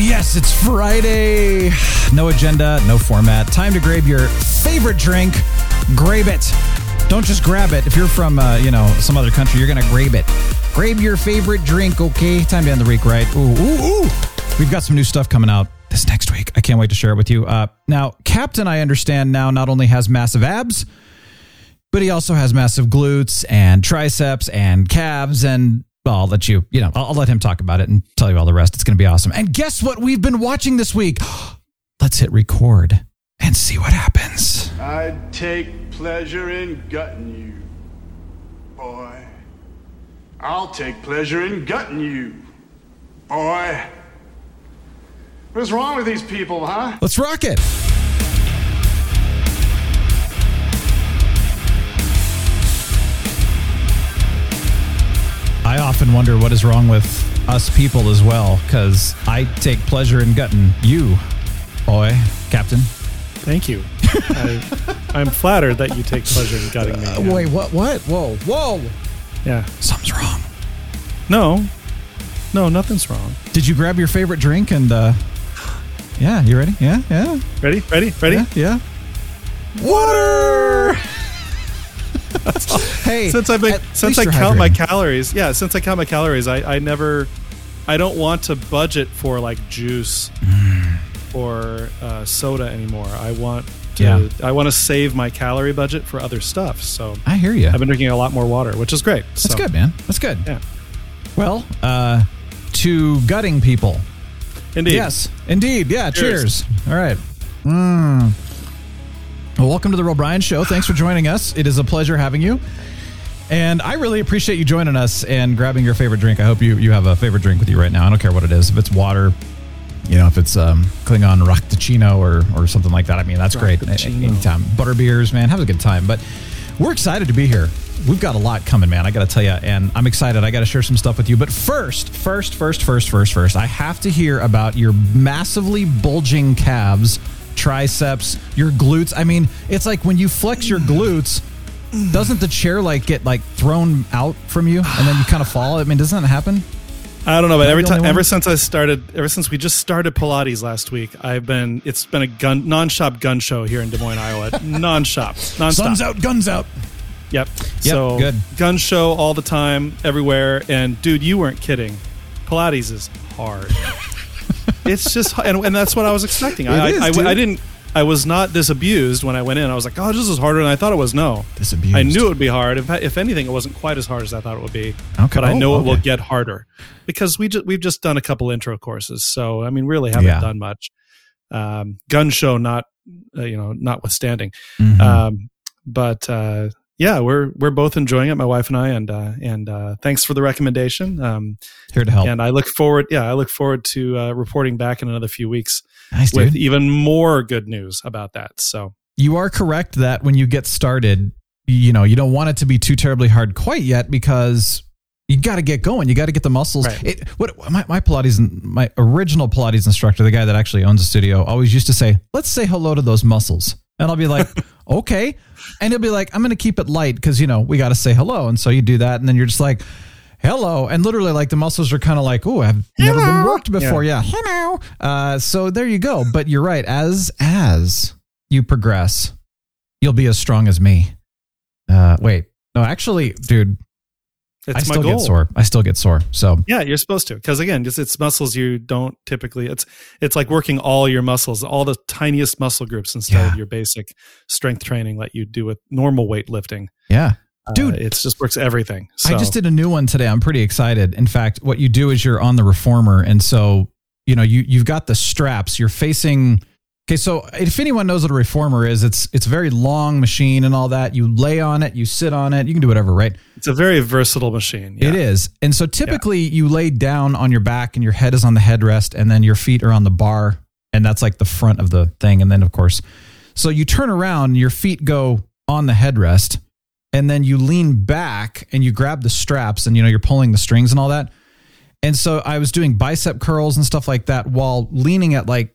Yes, it's Friday. No agenda, no format. Time to grab your favorite drink. Grab it. Don't just grab it. If you're from, uh, you know, some other country, you're to grab it. Grab your favorite drink, okay? Time to end the week right. Ooh, ooh, ooh. We've got some new stuff coming out this next week. I can't wait to share it with you. Uh, now, Captain, I understand now not only has massive abs, but he also has massive glutes and triceps and calves and well, I'll let you, you know, I'll, I'll, let him talk about it and tell you all the rest. It's going to be awesome. And guess what we've been watching this week? Let's hit record and see what happens. I take pleasure in gutting you, boy. I'll take pleasure in gutting you, boy. What's wrong with these people, huh? Let's rock it. I often wonder what is wrong with us people as well, because I take pleasure in gutting you, boy, Captain. Thank you. I, am flattered that you take pleasure in gutting me. Uh, wait, what? What? Whoa, whoa. Yeah. Something's wrong. No. No, nothing's wrong. Did you grab your favorite drink and, uh, yeah, you ready? Yeah, yeah. Ready? Ready? Ready? Yeah. yeah. Water! hey, since I've been since I count hydrating. my calories, yeah, since I count my calories, I, I never, I don't want to budget for like juice mm. or uh, soda anymore. I want to, yeah. I want to save my calorie budget for other stuff. So I hear you. I've been drinking a lot more water, which is great. That's so. good, man. That's good. Yeah. Well, uh, to gutting people. Indeed. Yes, indeed. Yeah. Cheers. cheers. All right. Mm. Well, welcome to the Real Brian Show. Thanks for joining us. It is a pleasure having you. And I really appreciate you joining us and grabbing your favorite drink. I hope you, you have a favorite drink with you right now. I don't care what it is. If it's water, you know, if it's um, Klingon Rakpuccino or, or something like that. I mean, that's great. Anytime. Butter beers, man. Have a good time. But we're excited to be here. We've got a lot coming, man. I got to tell you. And I'm excited. I got to share some stuff with you. But first, first, first, first, first, first, I have to hear about your massively bulging calves triceps, your glutes. I mean, it's like when you flex your glutes, doesn't the chair like get like thrown out from you and then you kind of fall? I mean, doesn't that happen? I don't know, but every time, ever since I started, ever since we just started Pilates last week, I've been. It's been a gun non-shop gun show here in Des Moines, Iowa. non-shop, non-stop. Sun's out, guns out. Yep. yep so good. gun show all the time, everywhere. And dude, you weren't kidding. Pilates is hard. it's just, and, and that's what I was expecting. I, is, I, I, I, didn't. I was not disabused when I went in. I was like, "Oh, this is harder than I thought it was." No, disabused. I knew it would be hard. If, if anything, it wasn't quite as hard as I thought it would be. Okay. But I know oh, it will get harder because we just we've just done a couple intro courses. So I mean, really haven't yeah. done much. Um, gun show, not uh, you know, notwithstanding. Mm-hmm. Um, but uh, yeah, we're we're both enjoying it, my wife and I, and uh, and uh, thanks for the recommendation. Um, Here to help, and I look forward. Yeah, I look forward to uh, reporting back in another few weeks nice, with dude. even more good news about that. So you are correct that when you get started, you know you don't want it to be too terribly hard quite yet because you got to get going. You got to get the muscles. Right. It, what my, my Pilates, my original Pilates instructor, the guy that actually owns a studio, always used to say, "Let's say hello to those muscles." And I'll be like, okay. And he'll be like, I'm going to keep it light because, you know, we got to say hello. And so you do that. And then you're just like, hello. And literally, like, the muscles are kind of like, oh, I've hello. never been worked before. Yeah. yeah. Hello. Uh, so there you go. But you're right. As, as you progress, you'll be as strong as me. Uh, wait. No, actually, dude, it's I still goal. get sore. I still get sore. So yeah, you're supposed to because again, just it's muscles you don't typically. It's it's like working all your muscles, all the tiniest muscle groups instead yeah. of your basic strength training that you do with normal weightlifting. Yeah, dude, uh, it just works everything. So. I just did a new one today. I'm pretty excited. In fact, what you do is you're on the reformer, and so you know you you've got the straps. You're facing Okay, so if anyone knows what a reformer is, it's it's a very long machine and all that. You lay on it, you sit on it, you can do whatever, right? It's a very versatile machine. Yeah. It is. And so typically you lay down on your back and your head is on the headrest and then your feet are on the bar and that's like the front of the thing and then of course so you turn around, your feet go on the headrest and then you lean back and you grab the straps and you know you're pulling the strings and all that. And so I was doing bicep curls and stuff like that while leaning at like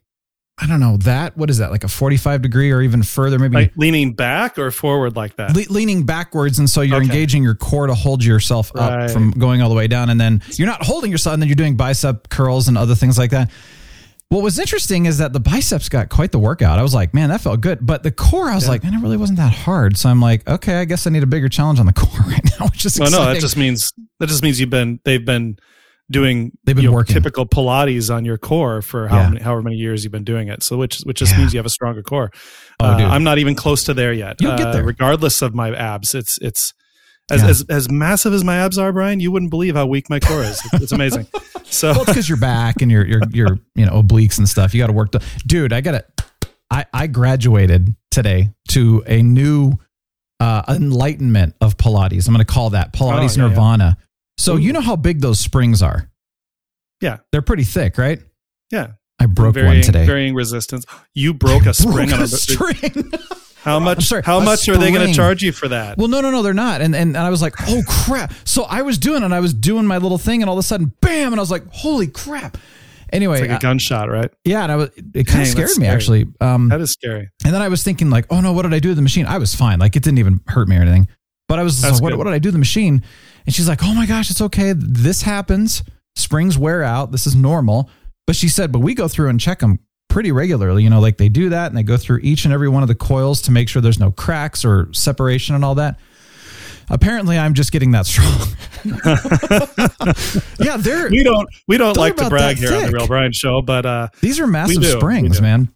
I don't know that what is that like a 45 degree or even further maybe Like leaning back or forward like that. le- leaning backwards and so you're Okay. engaging your core to hold yourself up from going all the way down and then you're not holding yourself and then you're doing bicep curls and other things like that. What was interesting is that the biceps got quite the workout. I was like man that felt good. But the core i was like man it really wasn't that hard. So i'm like okay i guess i need a bigger challenge on the core right now which is Well, no, that just means that just means you've been they've been doing They've been you know, working. typical Pilates on your core for how Yeah. many, however many years you've been doing it. So which which just Yeah. means you have a stronger core. Oh, Uh. I'm not even close to there yet. You'll get Uh, there. regardless of my abs. It's it's as, Yeah. as as massive as my abs are, Brian. You wouldn't believe how weak my core is. It's, it's amazing. So well, it's because your back and your your your you know obliques and stuff. You got to work. The, dude, I got to. I I graduated today to a new uh, enlightenment of Pilates. I'm going to call that Pilates Oh. Nirvana. So you know how big those springs are. Yeah. they're pretty thick, right? yeah, I broke varying, one today. Varying resistance. You broke a spring broke on a a string. How much? sorry, how much are they going to charge you for that? Well, no, no, no, they're not. And, and and I was like, oh crap. So I was doing and I was doing my little thing, and all of a sudden, bam! And I was like, holy crap. Anyway, it's like a gunshot, right? yeah, and I was it kind Dang, of scared me actually. Um, That is scary. and then I was thinking like, oh no, what did I do to the machine? I was fine, like it didn't even hurt me or anything. But I was like, what, what did I do to the machine? And she's like, oh my gosh, it's okay. This happens. Springs wear out. This is normal. But she said, but we go through and check them pretty regularly. You know, like they do that and they go through each and every one of the coils to make sure there's no cracks or separation and all that. Apparently, I'm just getting that strong. yeah, they're We don't we don't like to brag here on the. Real Brian Show, but uh, These are massive do. Springs, man.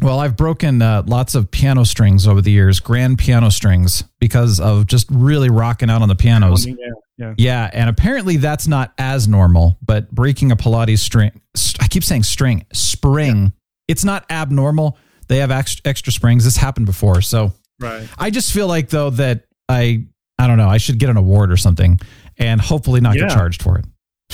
Well, I've broken uh, lots of piano strings over the years, grand piano strings, because of just really rocking out on the pianos. yeah, yeah. Yeah, and apparently that's not as normal, but breaking a Pilates string, st- I keep saying string, spring, it's not abnormal. They have extra, extra springs. This happened before. So right. I just feel like, though, that I, I don't know, I should get an award or something and hopefully not get charged for it.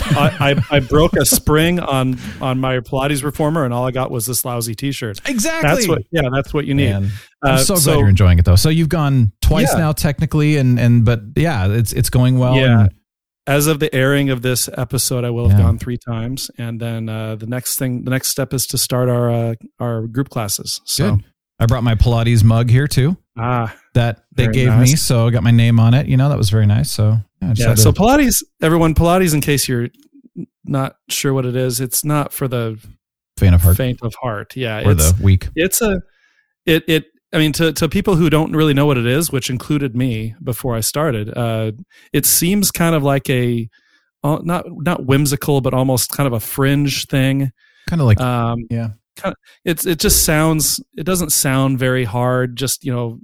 I, I I broke a spring on on my Pilates reformer, and all I got was this lousy T-shirt. Exactly. That's what. Yeah, that's what you need. Man, I'm Uh, so glad so- you're enjoying it though. So you've gone twice Yeah. now technically and and but yeah, it's it's going well. Yeah. and- As of the airing of this episode, I will have Yeah. gone three times, and then uh, the next thing, the next step is to start our uh, our group classes. So good. I brought my Pilates mug here too ah, that they gave nice. me, so I got my name on it. You know that was very nice. So yeah, I yeah. So to- Pilates, everyone, Pilates. In case you're not sure what it is, it's not for the faint of heart faint of heart. Yeah, or it's the weak. it's a it it i mean to to people who don't really know what it is which included me before i started uh it seems kind of like a uh, not not whimsical but almost kind of a fringe thing Kind of like um yeah. it's it just sounds it doesn't sound very hard just you know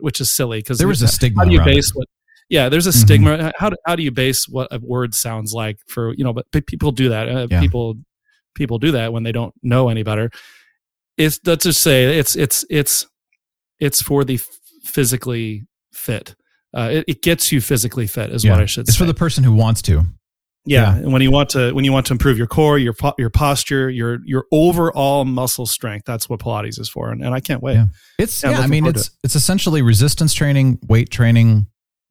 which is silly because There was a stigma how do you around it. base what yeah there's a Mhm. stigma how do, how do you base what a word sounds like for you know but pe- people do that uh, Yeah. people people do that when they don't know any better it's let's just say it's it's it's it's for the physically fit uh, it, it gets you physically fit is Yeah. what i should It's say for the person who wants to. yeah, Yeah. and when you want to when you want to improve your core, your your posture, your your overall muscle strength, that's what Pilates is for, and, and I can't wait. Yeah. It's Yeah, I mean it's it's essentially resistance training, weight training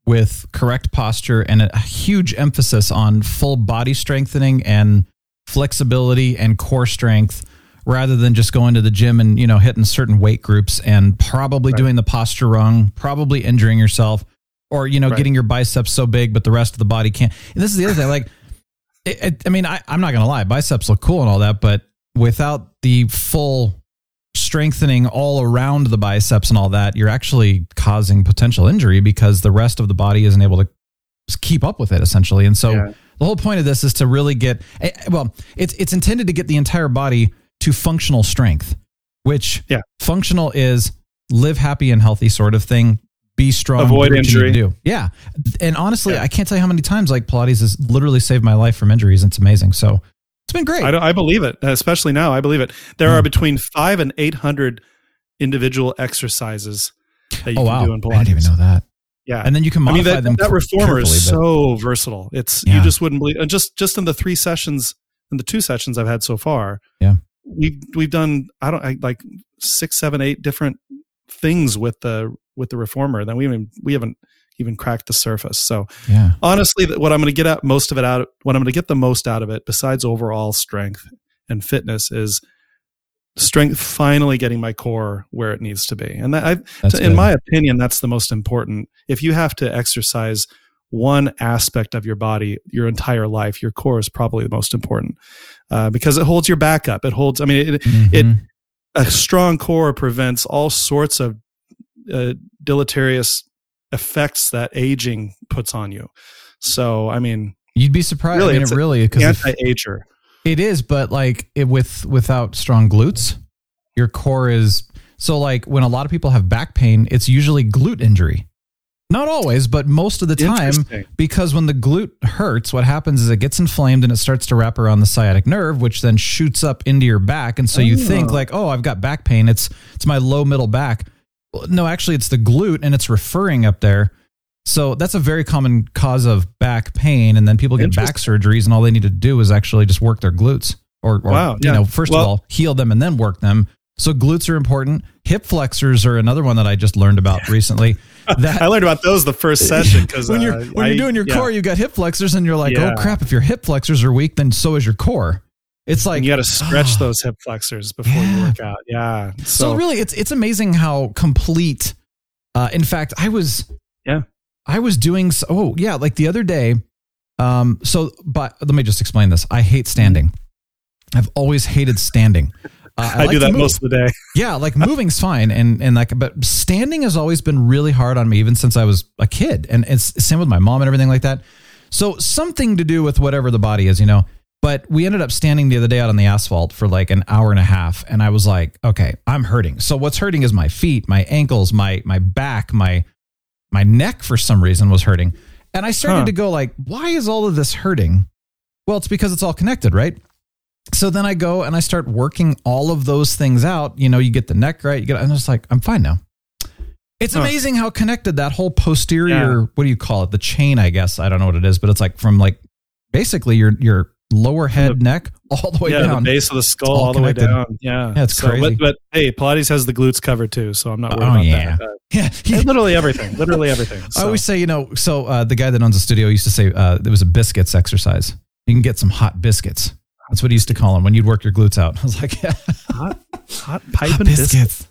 with correct posture and a huge emphasis on full body strengthening and flexibility and core strength rather than just going to the gym and you know hitting certain weight groups and probably doing the posture wrong, probably injuring yourself or you know Right. getting your biceps so big but the rest of the body can't. And this is the other thing like it, it, I mean I, I'm not going to lie, biceps look cool and all that, but without the full strengthening all around the biceps and all that, you're actually causing potential injury because the rest of the body isn't able to keep up with it essentially. And so Yeah. the whole point of this is to really get eh, well, it's it's intended to get the entire body to functional strength, which Yeah. functional is live happy and healthy sort of thing. Be strong. Avoid do what you need to injury. do. Yeah. And honestly, Yeah. I can't tell you how many times like Pilates has literally saved my life from injuries. It's amazing. So It's been great. I, I believe it, especially now. I believe it. There are hmm. between five and eight hundred individual exercises that you oh can wow, do in Pilates. I didn't even know that. Yeah, And then you can I modify mean that, them. that reformer is so versatile. It's Yeah. you just wouldn't believe. And just just in the three sessions, in the two sessions I've had so far, Yeah. we've we've done I don't I, like six, seven, eight different things with the with the reformer. Then we even we haven't even cracked the surface. So yeah. honestly, what I'm going to get out most of it out, what I'm going to get the most out of it, besides overall strength and fitness, is strength finally getting my core where it needs to be. And that, I, That's in good. my opinion, that's the most important. If you have to exercise one aspect of your body your entire life, your core is probably the most important uh, because it holds your back up. It holds. I mean, it, it Mhm. a strong core prevents all sorts of uh, deleterious effects that aging puts on you. So, I mean, You'd be surprised. Really, I mean, it really because anti-ager. it is, but like it with without strong glutes, your core is so like when a lot of people have back pain, it's usually glute injury. Not always, but most of the time, because when the glute hurts, what happens is it gets inflamed and it starts to wrap around the sciatic nerve, which then shoots up into your back. And so you think Oh. like, oh, I've got back pain. It's it's my low middle back. Well, No, actually, it's the glute and it's referring up there. So that's a very common cause of back pain. And then people get back surgeries, and all they need to do is actually just work their glutes, or, or Wow, you know, first Well- of all, heal them and then work them. So glutes are important. Hip flexors are another one that I just learned about recently. That I learned about those the first session because when you're uh, when you're doing your core, you got hip flexors, and you're like, oh, Yeah. oh crap! If your hip flexors are weak, then so is your core. It's like you got to stretch ah. those hip flexors before you work out. Yeah. So, So, really, it's it's amazing how complete. Uh, in fact, I was Yeah. I was doing. s- Oh yeah, like the other day. Um. So, but let me just explain this. I hate standing. I've always hated standing. Uh, I, like do that most of the day. Yeah, like moving's fine, and and like, but standing has always been really hard on me, even since I was a kid, and it's same with my mom and everything like that. So something to do with whatever the body is, you know. But we ended up standing the other day out on the asphalt for like an hour and a half, and I was like, okay, I'm hurting. So what's hurting is my feet, my ankles, my my back, my my neck for some reason was hurting, and I started Huh. to go like, why is all of this hurting? Well, it's because it's all connected, right? So then I go and I start working all of those things out. You know, you get the neck right. You get. I'm just like, I'm fine now. It's Huh. amazing how connected that whole posterior. Yeah. What do you call it? The chain, I guess. I don't know what it is, but it's like from like basically your your lower head, the- neck, all the way yeah, down. the base of the skull all all, the way down. Yeah, Yeah, it's So, crazy. But, but hey, Pilates has the glutes covered too, so I'm not worried Oh, about yeah. that. Yeah, and literally everything. Literally everything. I always say, you know, so uh, the guy that owns the studio used to say uh, there was a biscuits exercise. You can get some hot biscuits. That's what he used to call them when you'd work your glutes out. I was like, yeah, hot, hot pipe hot and biscuits. biscuits,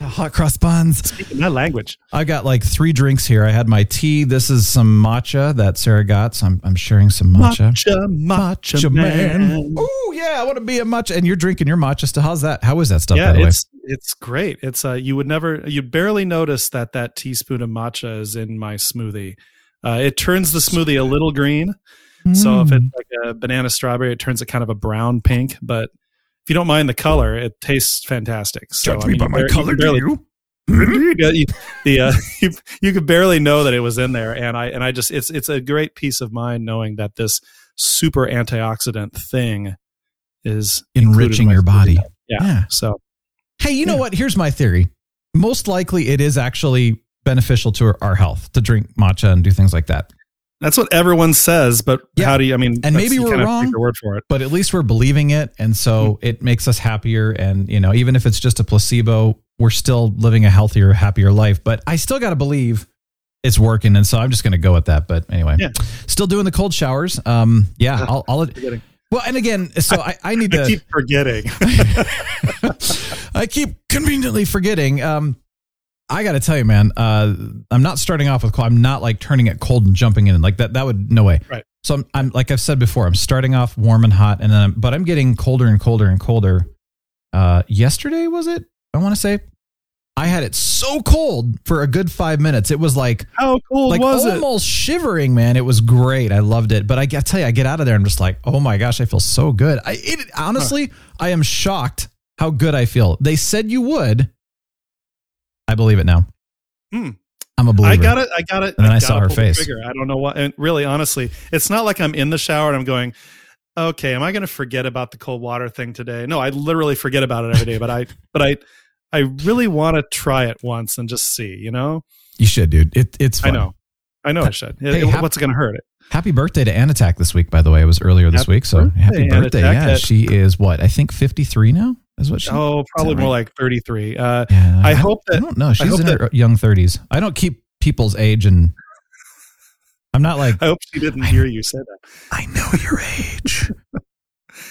hot cross buns. Speaking my language. I got like three drinks here. I had my tea. This is some matcha that Sarah got. So I'm, I'm sharing some matcha. Matcha, matcha, man. Oh yeah, I want to be a matcha. And you're drinking your matcha still. How's that? How is that stuff? Yeah, by the way? it's it's great. It's uh, you would never, you barely notice that that teaspoon of matcha is in my smoothie. Uh, it turns the smoothie a little green. So if it's Mm. like a banana strawberry, it turns it kind of a brown pink. But if you don't mind the color, it tastes fantastic. So Judge I me by my color, can do barely- you? You, the uh, you, you could barely know that it was in there, and I and I just it's it's a great peace of mind knowing that this super antioxidant thing is Enriching in your body. Yeah. Yeah. So Hey, you know what? Here's my theory. Most likely, it is actually beneficial to our health to drink matcha and do things like that. That's what everyone says, but Yeah. how do you? I mean, And maybe we're kinda have to wrong. Word for it. But at least we're believing it, and so Hmm. it makes us happier. And you know, even if it's just a placebo, we're still living a healthier, happier life. But I still got to believe it's working, and so I'm just going to go with that. But anyway, Yeah. still doing the cold showers. Um, yeah, I'll. I'll well, and again, so I, I need to. Keep forgetting. I keep conveniently forgetting. Um, I got to tell you, man, uh, I'm not starting off with cold. I'm not like turning it cold and jumping in like that. That would no way. Right. So I'm, I'm like I've said before, I'm starting off warm and hot, and then I'm, but I'm getting colder and colder and colder. Uh, yesterday was it? I want to say I had it so cold for a good five minutes. It was like How cold like was it? almost shivering, man. It was great. I loved it. But I to tell you, I get out of there. I'm just like, oh my gosh, I feel so good. I it, honestly, I am shocked how good I feel. They said you would. I believe it now. Hmm. I'm a believer. I got it. I got it. And then I gotta saw her face. trigger. I don't know why. And really, honestly, it's not like I'm in the shower and I'm going. okay, am I going to forget about the cold water thing today? No, I literally forget about it every day, but I, but I, I really want to try it once and just see, you know? You should, dude. It, it's fun. I know. I know I should. Hey, It- what's it going to hurt it? Happy birthday to Ann Attack this week, by the way. It was earlier this Happy week. So birthday, happy birthday. Yeah. She is what? I think 53 now? Is what she Oh, probably right? more like 33. Uh, Yeah, I hope that. I don't know. She's hope in that- her young 30s. I don't keep people's age and I'm not like I hope she didn't hear you say that. I know your age.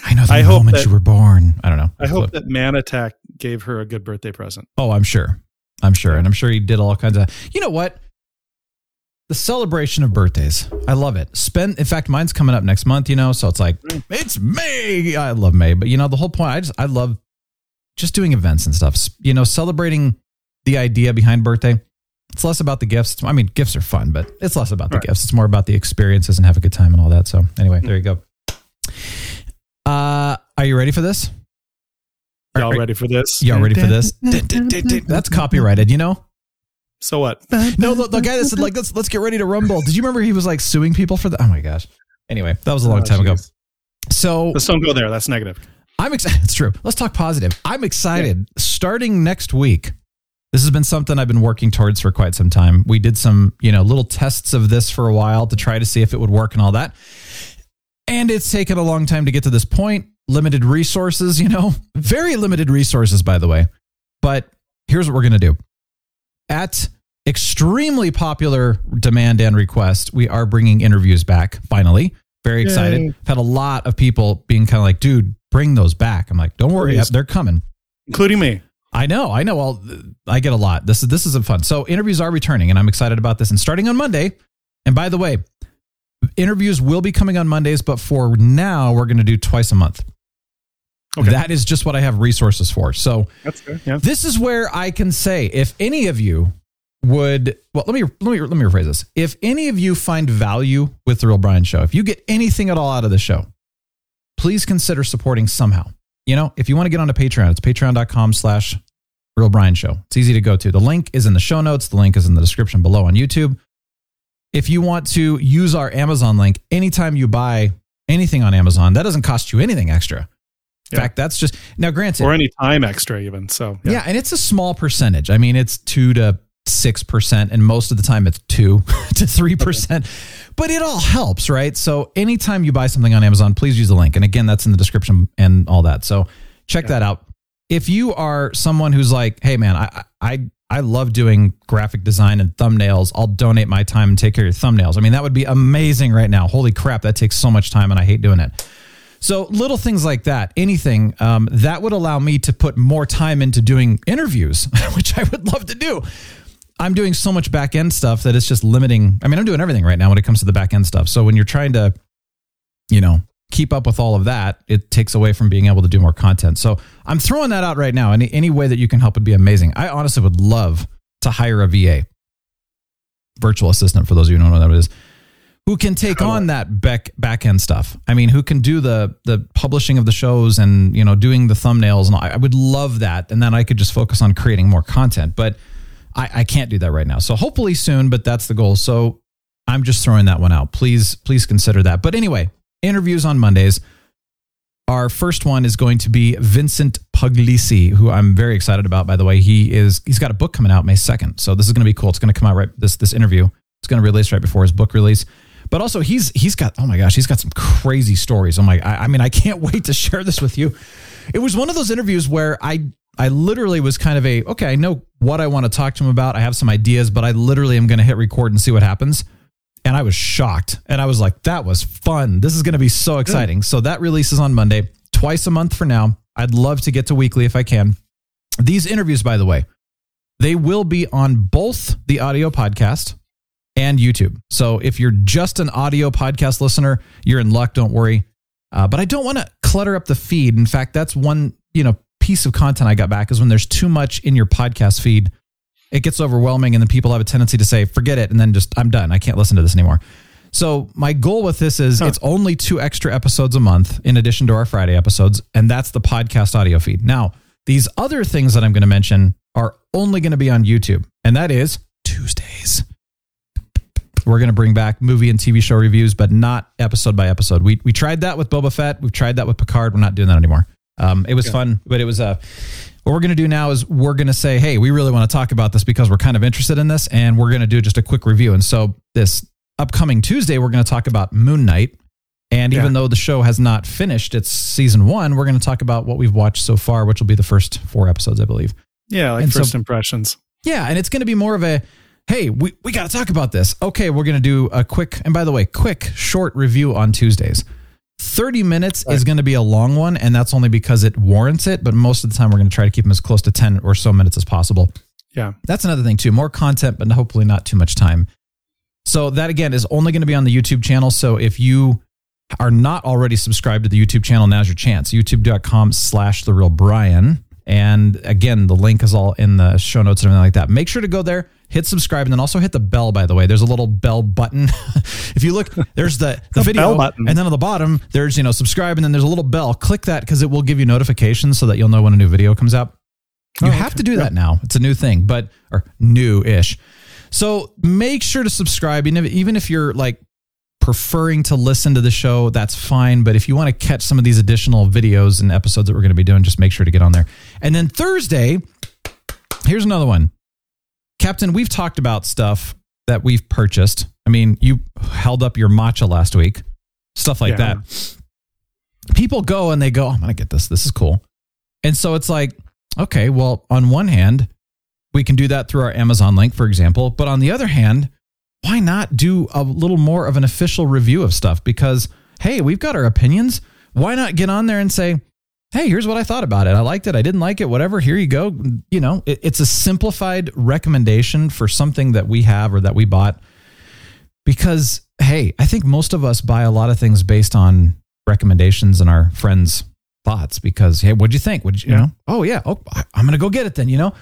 I know the I moment that- you were born. I don't know. I hope that Man Attack gave her a good birthday present. Oh, I'm sure. I'm sure. And I'm sure he did all kinds of. You know what? The celebration of birthdays. I love it. Spend. In fact, mine's coming up next month. You know, so it's like Mm. it's May. I love May, but you know, the whole point. I just I love just doing events and stuff. You know, celebrating the idea behind birthday. It's less about the gifts. I mean, gifts are fun, but it's less about the Right. gifts. It's more about the experiences and have a good time and all that. So anyway, there you go. Uh, are you ready for this? Are- Y'all ready for this? Y'all ready for this? That's copyrighted, you know? So what? No, the, the guy that said like let's let's get ready to rumble. Did you remember he was like suing people for that? Oh my gosh. Anyway, that was a long Oh, time ago. So Let's don't go there. That's negative. I'm excited. It's true. Let's talk positive. I'm excited. Starting next week, this has been something I've been working towards for quite some time. We did some, you know, little tests of this for a while to try to see if it would work and all that. And it's taken a long time to get to this point. Limited resources, you know, very limited resources, by the way. But here's what we're going to do. At extremely popular demand and request, we are bringing interviews back finally. Very excited. Yay. I've had a lot of people being kind of like, dude, bring those back. I'm like, don't worry, they're coming. Including me. I know, I know. Well, I get a lot. This is this is fun. So interviews are returning, and I'm excited about this. And starting on Monday. And by the way, interviews will be coming on Mondays, but for now, we're going to do twice a month. Okay. That is just what I have resources for. So That's good. Yeah. this is where I can say if any of you would well let me let me let me rephrase this. If any of you find value with the Real Brian show, if you get anything at all out of the show, please consider supporting somehow. You know, if you want to get onto Patreon, it's patreon.com slash Real Brian Show. It's easy to go to. The link is in the show notes. The link is in the description below on YouTube. If you want to use our Amazon link, anytime you buy anything on Amazon, that doesn't cost you anything extra. In Yeah. fact, that's just now granted. Or any time extra, even. So, Yeah. and it's a small percentage. I mean, it's two to six percent, and most of the time it's two to three percent. But it all helps, right? So anytime you buy something on Amazon, please use the link. And again, that's in the description and all that. So check that out. If you are someone who's like, hey man, I I I love doing graphic design and thumbnails. I'll donate my time and take care of your thumbnails. I mean, that would be amazing right now. Holy crap, that takes so much time and I hate doing it. So little things like that, anything um, that would allow me to put more time into doing interviews, which I would love to do. I'm doing so much back end stuff that it's just limiting. I mean, I'm doing everything right now when it comes to the back end stuff. So when you're trying to, you know, keep up with all of that, it takes away from being able to do more content. So I'm throwing that out right now. Any any way that you can help would be amazing. I honestly would love to hire a VA, virtual assistant, for those of you who don't know what that is who can take on that back back end stuff. I mean, who can do the the publishing of the shows and you know doing the thumbnails and all. I I would love that, and then I could just focus on creating more content. But I, I can't do that right now. So hopefully soon, but that's the goal. So I'm just throwing that one out. Please please consider that. But anyway, interviews on Mondays. Our first one is going to be Vincent Puglisi, who I'm very excited about. By the way, he is he's got a book coming out May 2nd, so this is going to be cool. It's going to come out right this this interview. It's going to release right before his book release. But also he's he's got oh my gosh he's got some crazy stories. Oh my I, I mean I can't wait to share this with you. It was one of those interviews where I I literally was kind of a okay I know what I want to talk to him about. I have some ideas, but I literally am going to hit record and see what happens. And I was shocked, and I was like that was fun. This is going to be so exciting. So that releases on Monday, twice a month for now. I'd love to get to weekly if I can. These interviews, by the way, they will be on both the audio podcast and YouTube. So if you're just an audio podcast listener, you're in luck. Don't worry. Uh, but I don't want to clutter up the feed. In fact, that's one you know piece of content I got back is when there's too much in your podcast feed, it gets overwhelming, and then people have a tendency to say, "Forget it," and then just I'm done. I can't listen to this anymore. So my goal with this is it's only two extra episodes a month in addition to our Friday episodes, and that's the podcast audio feed. Now these other things that I'm going to mention are only going to be on YouTube, and that is Tuesdays. we're going to bring back movie and TV show reviews, but not episode by episode. We we tried that with Boba Fett. We've tried that with Picard. We're not doing that anymore. Um, it was fun, but it was uh, what we're going to do now is we're going to say, hey, we really want to talk about this because we're kind of interested in this, and we're going to do just a quick review. And so this upcoming Tuesday, we're going to talk about Moon Knight. And even though the show has not finished its season one, we're going to talk about what we've watched so far, which will be the first four episodes, I believe. Yeah, like And so- first impressions. Yeah, and it's going to be more of a hey, we, we got to talk about this. Okay, we're going to do a quick, and by the way, quick, short review on Tuesdays. 30 minutes is going to be a long one, and that's only because it warrants it. But most of the time, we're going to try to keep them as close to 10 or so minutes as possible. Yeah. That's another thing, too. More content, but hopefully not too much time. So, that again is only going to be on the YouTube channel. So, if you are not already subscribed to the YouTube channel, now's your chance. YouTube.com slash The Real Brian. And again, the link is all in the show notes and everything like that. Make sure to go there, hit subscribe, and then also hit the bell, by the way. There's a little bell button. if you look, there's the, the, The video, button. and then on the bottom, there's, you know, subscribe, and then there's a little bell. Click that because it will give you notifications so that you'll know when a new video comes out. You Oh, have okay. to do that now. It's a new thing, but, or new ish. So make sure to subscribe, even if, even if you're like preferring to listen to the show, that's fine. But if you want to catch some of these additional videos and episodes that we're going to be doing, just make sure to get on there. And then Thursday, here's another one. Captain, we've talked about stuff that we've purchased. I mean, you held up your matcha last week, stuff like Yeah. that. People go and they go, oh, I'm going to get this. This is cool. And so it's like, okay, well, on one hand, we can do that through our Amazon link, for example. But on the other hand, why not do a little more of an official review of stuff? Because, hey, we've got our opinions. Why not get on there and say, hey, here's what I thought about it. I liked it. I didn't like it. Whatever. Here you go. You know, it, it's a simplified recommendation for something that we have or that we bought. Because, hey, I think most of us buy a lot of things based on recommendations and our friends' thoughts. Because, hey, what'd you think? Would you, you know? Oh yeah. Oh, I'm gonna go get it then. You know.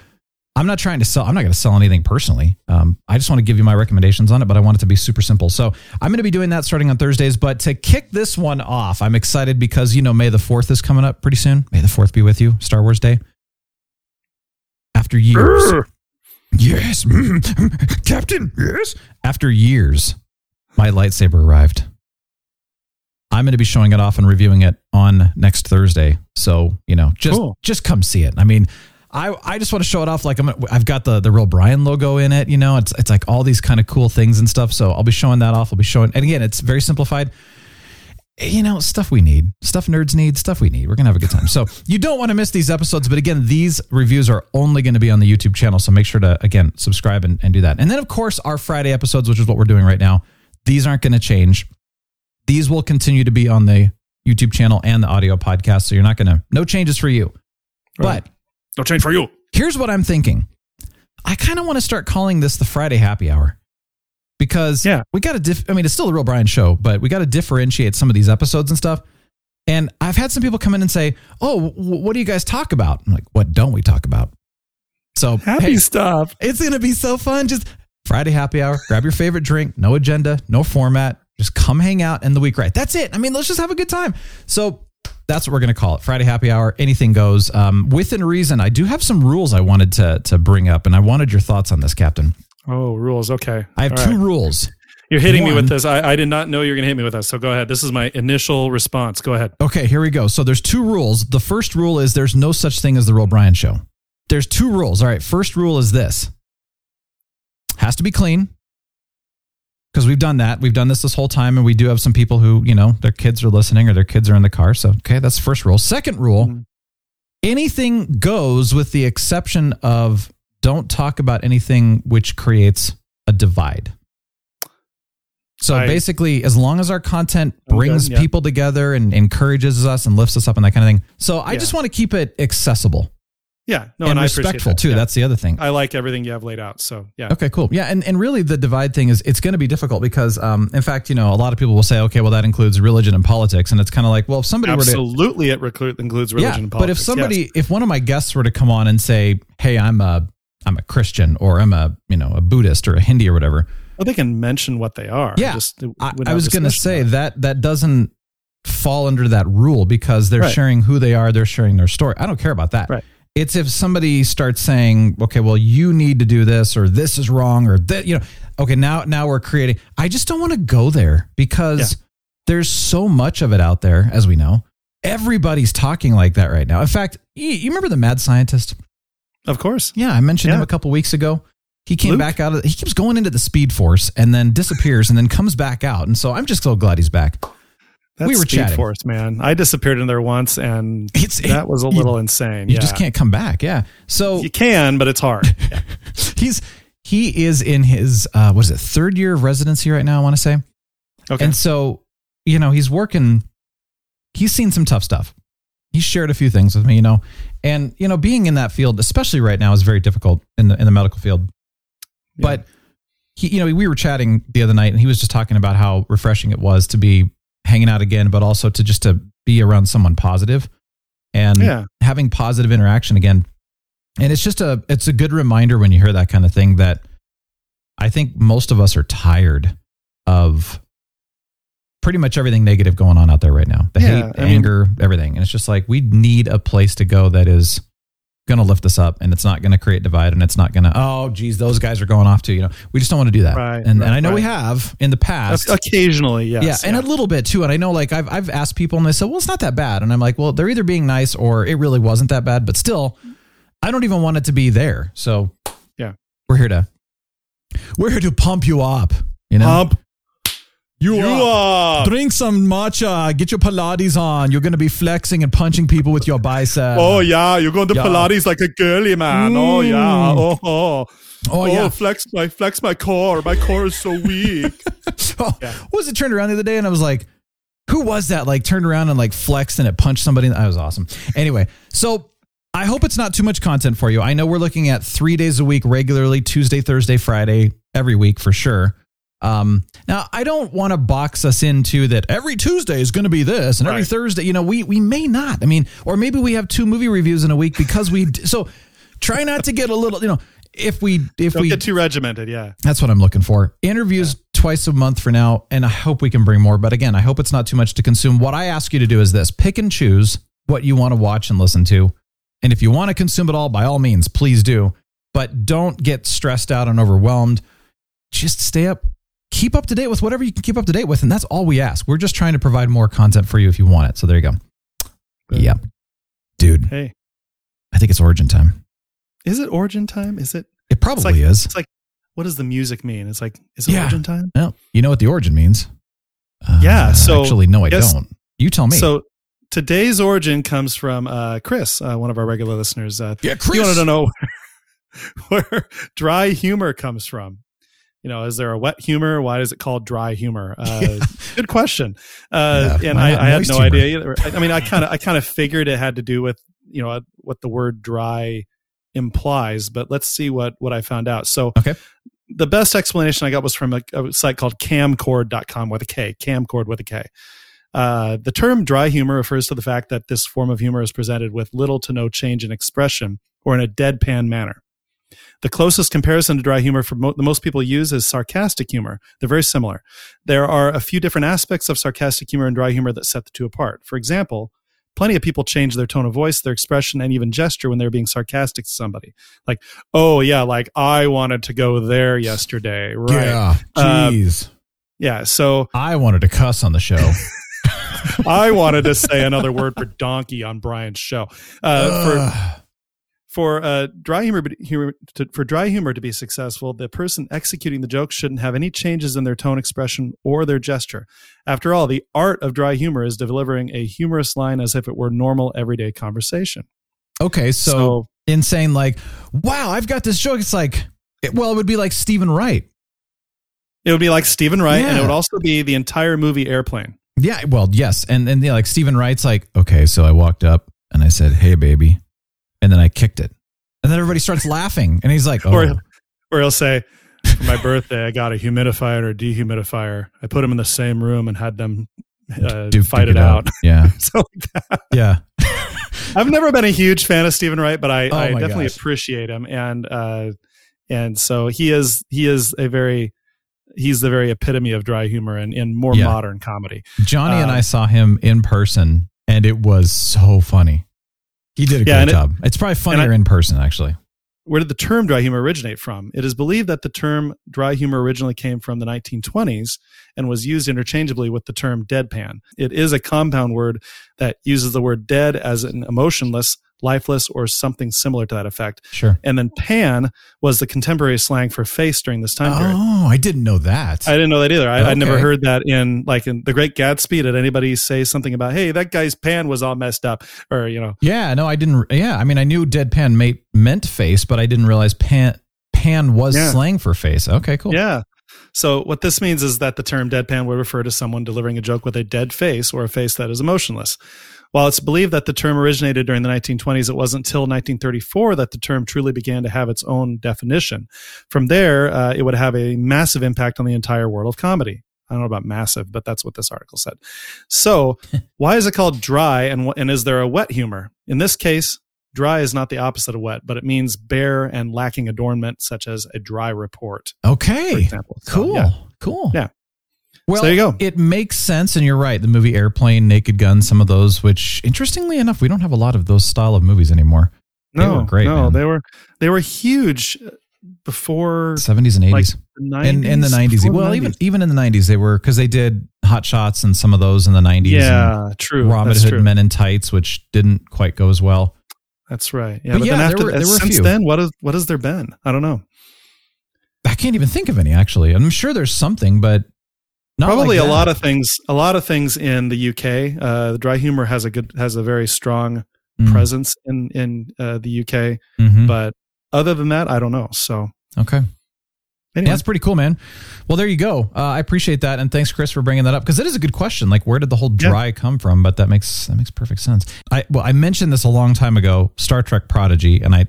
I'm not trying to sell. I'm not going to sell anything personally. Um, I just want to give you my recommendations on it, but I want it to be super simple. So I'm going to be doing that starting on Thursdays. But to kick this one off, I'm excited because you know May the Fourth is coming up pretty soon. May the Fourth be with you. Star Wars Day. After years, yes, Captain. Yes. After years, my lightsaber arrived. I'm going to be showing it off and reviewing it on next Thursday. So you know, just Cool. just come see it. I mean, I I just want to show it off. Like I'm, I've got the the real Brian logo in it. You know, it's it's like all these kind of cool things and stuff. So I'll be showing that off. I'll be showing, and again, it's very simplified. You know, stuff we need, stuff nerds need, stuff we need. We're gonna have a good time. So you don't want to miss these episodes. But again, these reviews are only going to be on the YouTube channel. So make sure to again subscribe and, and do that. And then of course our Friday episodes, which is what we're doing right now. These aren't going to change. These will continue to be on the YouTube channel and the audio podcast. So you're not going to no changes for you. Right. But No change for you. here's what I'm thinking. I kind of want to start calling this the Friday happy hour because Yeah. we got to, dif- I mean, it's still a real Brian show, but we got to differentiate some of these episodes and stuff. And I've had some people come in and say, Oh, w- what do you guys talk about? I'm like, what don't we talk about? So Happy hey, stuff. it's going to be so fun. Just Friday happy hour, grab your favorite drink, no agenda, no format. Just come hang out in the week right. That's it. I mean, let's just have a good time. So that's what we're going to call it Friday happy hour. Anything goes. Um, within reason, I do have some rules I wanted to, to bring up, and I wanted your thoughts on this, Captain. Oh, rules. Okay. I have All two right. rules. You're hitting me with this. I, I did not know you were going to hit me with this. So go ahead. This is my initial response. Go ahead. Okay, here we go. So there's two rules. The first rule is there's no such thing as the Real Brian Show. There's two rules. All right, first rule is this has to be clean because we've done that. We've done this this whole time, and we do have some people who, you know, their kids are listening or their kids are in the car. So, okay, that's the first rule. Second rule Mhm. anything goes with the exception of don't talk about anything which creates a divide. So I- basically, as long as our content brings good, yeah. people together and encourages us and lifts us up and that kind of thing. So I Yeah. just want to keep it accessible Yeah. No, and, and, I respectful that. too. Yeah. That's the other thing. I like everything you have laid out. So yeah. Okay, cool. Yeah, and, and really the divide thing is it's going to be difficult because, um, in fact, you know, a lot of people will say, okay, well, that includes religion and politics, and it's kind of like, well, if somebody were to Absolutely, it reclu- includes religion yeah, and politics. but if somebody, yes. if one of my guests were to come on and say, "Hey, I'm a, I'm a Christian, or I'm a, you know, a Buddhist or a Hindi or whatever," well, they can mention what they are. Yeah, Just I, I was going to say about that that doesn't fall under that rule because they're Right. sharing who they are, they're sharing their story. I don't care about that. Right. It's if somebody starts saying, "Okay, well, you need to do this," or "This is wrong," or that, you know, okay, now now we're creating. I just don't want to go there because there's so much of it out there, as we know. Everybody's talking like that right now. In fact, you, you remember the mad scientist? Of course. Yeah, I mentioned him a couple weeks ago. He came Luke? back out of. He keeps going into the Speed Force and then disappears and then comes back out. And so I'm just so glad he's back. That's We were Speed chatting. Force, man. I disappeared in there once, and It's- that was a you- little insane. You yeah. just can't come back. Yeah. So You can, but it's hard. he's he is in his uh, what is it third year of residency right now? I want to say. Okay. And so, you know, he's working, he's seen some tough stuff. He shared a few things with me, you know, and, you know, being in that field, especially right now, is very difficult in the, in the medical field. But he, you know, we were chatting the other night and he was just talking about how refreshing it was to be hanging out again, but also to just to be around someone positive and Yeah. having positive interaction again. And it's just a, it's a good reminder when you hear that kind of thing that I think most of us are tired of pretty much everything negative going on out there right now. The Yeah, hate, I mean- anger, everything. And it's just like we need a place to go that is going to lift us up and it's not going to create divide and it's not going to, oh, geez, those guys are going off too. You know, we just don't want to do that. Right, and, right, and I know we have in the past. Occasionally, yes. yeah, and a little bit too. And I know, like, I've I've asked people, and they said, "Well, it's not that bad." And I'm like, "Well, they're either being nice or it really wasn't that bad." But still, I don't even want it to be there. So, Yeah. we're here to we're here to pump you up. You know, Pump you, you up. up. Drink some matcha. Get your Pilates on. You're going to be flexing and punching people with your bicep. Oh yeah, you're going to Yeah. Pilates like a girly man. Oh yeah. Mm. Oh oh. Oh, yeah. flex my flex my core. My core is so weak. Oh, Yeah. what was it turned around the other day and I was like, who was that? Like turned around and like flexed and it punched somebody. That was awesome. Anyway, so I hope it's not too much content for you. I know we're looking at three days a week regularly, Tuesday, Thursday, Friday, every week for sure. Um, now I don't want to box us into that every Tuesday is going to be this and every Right. Thursday, you know, we, we may not, I mean, or maybe we have two movie reviews in a week because we, so try not to get a little, you know, if we, if Don't we get too regimented. Yeah. that's what I'm looking for. Interviews twice a month for now, and I hope we can bring more. But again, I hope it's not too much to consume. What I ask you to do is this pick and choose what you want to watch and listen to. And if you want to consume it all, by all means, please do. But don't get stressed out and overwhelmed. Just stay up, keep up to date with whatever you can keep up to date with. And that's all we ask. We're just trying to provide more content for you if you want it. So there you go. Yep. Dude, Hey, I think it's origin time. is it origin time? Is it? It probably It's like, is. It's like, what does the music mean? It's like, is it Yeah. origin time? Well, you know what the origin means. Uh, Yeah, so actually, no, I don't. You tell me. So today's origin comes from uh, Chris, uh, one of our regular listeners. Uh, yeah, You want to know where dry humor comes from. You know, is there a wet humor? Why is it called dry humor? Uh, Good question. Uh, Yeah, and I, I had no humor? idea. Either. I I mean, I kind of, I kind of figured it had to do with you know what the word dry implies, but let's see what what I found out. So, Okay. the best explanation I got was from a, a site called kamcord.com with a K, kamcord with a K. Uh, the term dry humor refers to the fact that this form of humor is presented with little to no change in expression or in a deadpan manner. The closest comparison to dry humor for mo- the most people use is sarcastic humor. They're very similar. There are a few different aspects of sarcastic humor and dry humor that set the two apart. For example, plenty of people change their tone of voice, their expression, and even gesture when they're being sarcastic to somebody. Like, oh, yeah, like I wanted to go there yesterday. Right. Yeah. Uh, Jeez. Yeah. So I wanted to cuss on the show. I wanted to say another word for donkey on Brian's show. Uh, for. For uh, dry humor, humor to, for dry humor to be successful, the person executing the joke shouldn't have any changes in their tone, expression, or their gesture. After all, the art of dry humor is delivering a humorous line as if it were normal, everyday conversation. okay, so, So- in saying like, "Wow, I've got this joke," it's like, it, well, it would be like Stephen Wright. It would be like Stephen Wright, and it would also be the entire movie Airplane. Yeah, well, yes, and and yeah, like Stephen Wright's like, okay, so I walked up and I said, "Hey, baby," and then I kicked it, and then everybody starts laughing, and he's like, "Oh, Or, or he'll say, "For my birthday, I got a humidifier or dehumidifier. I put them in the same room and had them uh, duke- fight duke it out." Yeah, so yeah, I've never been a huge fan of Stephen Wright, but I, Oh I definitely gosh. appreciate him, and uh, and so he is he is a very he's the very epitome of dry humor and in more Yeah. modern comedy. Johnny and I saw him in person, and it was so funny. He did a Yeah, great and it- job. it's probably funnier I- in person, actually. where did the term dry humor originate from? It is believed that the term dry humor originally came from the 1920s and was used interchangeably with the term deadpan. It is a compound word that uses the word dead as an emotionless, lifeless, or something similar to that effect. Sure. And then pan was the contemporary slang for face during this time period. Oh, I didn't know that. I didn't know that either. I, I'd never heard that in like in The Great Gatsby. Did anybody say something about, hey, that guy's pan was all messed up? Or, you know, yeah, no, I didn't. Yeah, I mean, I knew deadpan mate meant face, but I didn't realize pan pan was Yeah. slang for face. Okay, cool. Yeah. So what this means is that the term deadpan would refer to someone delivering a joke with a dead face or a face that is emotionless. While it's believed that the term originated during the 1920s, it wasn't until 1934 that the term truly began to have its own definition. From there, uh, it would have a massive impact on the entire world of comedy. I don't know about massive, but that's what this article said. So, why is it called dry, and and is there a wet humor? In this case, dry is not the opposite of wet, but it means bare and lacking adornment, such as a dry report for Okay. example. So, Cool. yeah. Cool. Yeah. Well, there you go. It makes sense, and you're right. The movie Airplane, Naked Gun, some of those, which interestingly enough, we don't have a lot of those style of movies anymore. They No, were great, no, man. they were they were huge uh, before 70s and 80s. like 90s. in, in the 90s. before the Well, 90s. even even in the 90s, they were because they did Hot Shots and some of those in the 90s. yeah, and true. Robin That's Hood true. Men in Tights, which didn't quite go as well. That's right. Yeah, But but, yeah, then there after were- there were a since few. then, what is what has there been? I don't know. I can't even think of any actually. I'm sure there's something, but not Probably like a lot of things. A lot of things in the UK. Uh, the dry humor has a good has a very strong Mm. presence in in uh, the UK. Mhm. But other than that, I don't know. So Okay. anyway, Yeah, that's pretty cool, man. Well, there you go. Uh, I appreciate that, and thanks, Chris, for bringing that up because it is a good question. Like, where did the whole Yeah. dry come from? But that makes that makes perfect sense. I well, I mentioned this a long time ago, Star Trek Prodigy, and I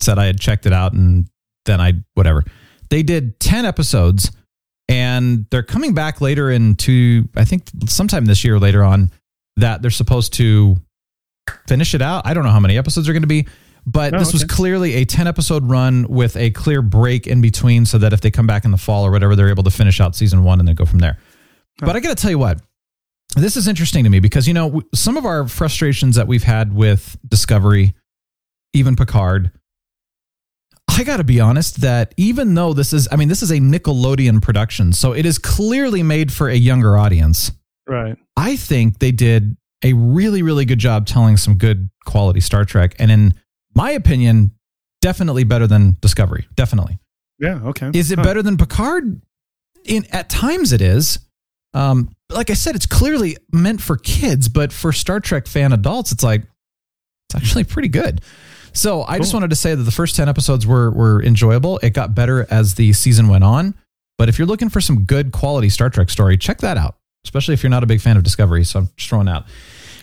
said I had checked it out, and then I whatever. They did ten episodes, and they're coming back later into I think sometime this year later on that they're supposed to finish it out. I don't know how many episodes are going to be, but Oh, this was clearly a 10 episode run with a clear break in between so that if they come back in the fall or whatever, they're able to finish out season one and then go from there. But I got to tell you what, this is interesting to me because, you know, some of our frustrations that we've had with Discovery, even Picard, I got to be honest that even though this is, I mean, this is a Nickelodeon production, so it is clearly made for a younger audience. right. I think they did a really, really good job telling some good quality Star Trek. And in my opinion, definitely better than Discovery. Definitely. Yeah. Okay. Is it Huh. better than Picard? In at times it is. Um, like I said, it's clearly meant for kids, but for Star Trek fan adults, it's like it's actually pretty good. So I just wanted to say that the first ten episodes were were enjoyable. It got better as the season went on. But if you're looking for some good quality Star Trek story, check that out. Especially if you're not a big fan of Discovery. So I'm just throwing out.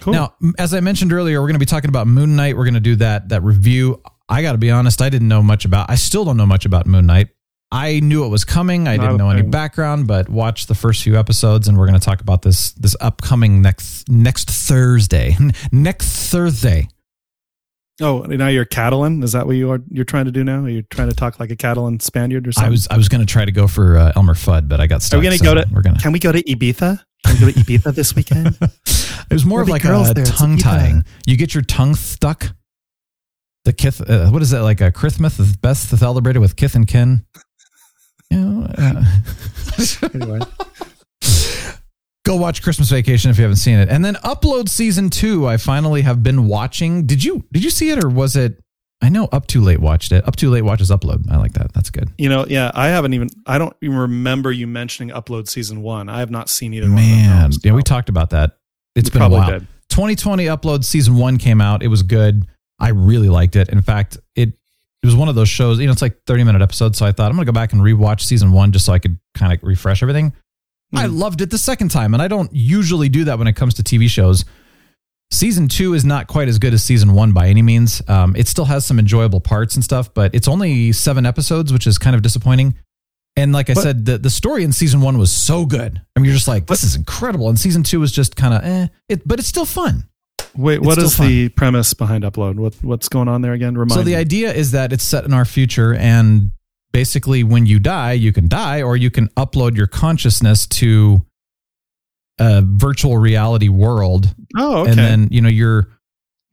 Cool. Now, as I mentioned earlier, we're going to be talking about Moon Knight. We're going to do that that review. I got to be honest, I didn't know much about. I still don't know much about Moon Knight. I knew it was coming. I didn't know any background, but watched the first few episodes, and we're going to talk about this this upcoming next next Thursday. next Thursday. Oh, now you're Catalan. Is that what you are? You're trying to do now? Are you trying to talk like a Catalan Spaniard or something? I was I was going to try to go for uh, Elmer Fudd, but I got stuck. Are we going to so go to? We're gonna. Can we go to Ibiza? Can we go to Ibiza this weekend? It was more of There'll like a there. tongue tying. You get your tongue stuck. The kith, uh, what is that like a Christmas is best celebrated with kith and kin. You know, uh, anyway, go watch Christmas Vacation if you haven't seen it, and then upload season two. I finally have been watching. Did you did you see it or was it? I know Up Too Late watched it. Up Too Late watches Upload. I like that. That's good. you know, yeah, I haven't even. I don't even remember you mentioning upload season one. I have not seen either one. Man, them. yeah, we talked about that. It's we been a while. did. 2020 upload season one came out. It was good. I really liked it. In fact, it it was one of those shows. You know, it's like 30 minute episodes. So I thought I'm gonna go back and rewatch season one just so I could kind of refresh everything. I Mhm. loved it the second time, and I don't usually do that when it comes to TV shows. Season two is not quite as good as season one by any means. Um, it still has some enjoyable parts and stuff, but it's only seven episodes, which is kind of disappointing. And like I What- said, the, the story in season one was so good. I mean, you're just like, this is incredible. And season two is just kind of eh, it, but it's still fun. Wait, It's what is fun. the premise behind upload? What what's going on there again? Remind so the me. idea is that it's set in our future, and basically, when you die, you can die, or you can upload your consciousness to a virtual reality world Oh, okay. and then you know you're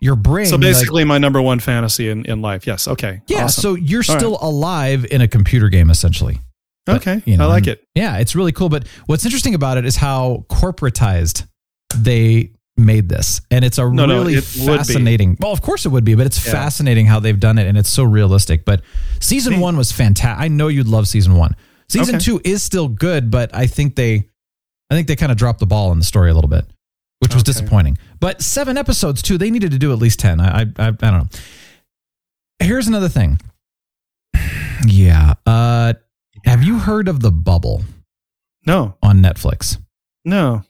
your brain. So like- basically, my number one fantasy in, in life. Yes. Okay. yeah. Awesome. So you're All right. still alive in a computer game, essentially. But, okay. you know, I like it. Yeah, it's really cool. But what's interesting about it is how corporatized they made this, and it's a No, no, really it fascinating. Well, of course it would be, but it's Yeah. fascinating how they've done it, and it's so realistic. But season one was fantastic. I know you'd love season one. Season Okay. two is still good, but I think they, I think they kind of dropped the ball in the story a little bit, which was Okay. disappointing. But seven episodes too. They needed to do at least ten. I, I, I, I don't know. Here's another thing. Yeah. Uh, have you heard of the Bubble No, on Netflix? no.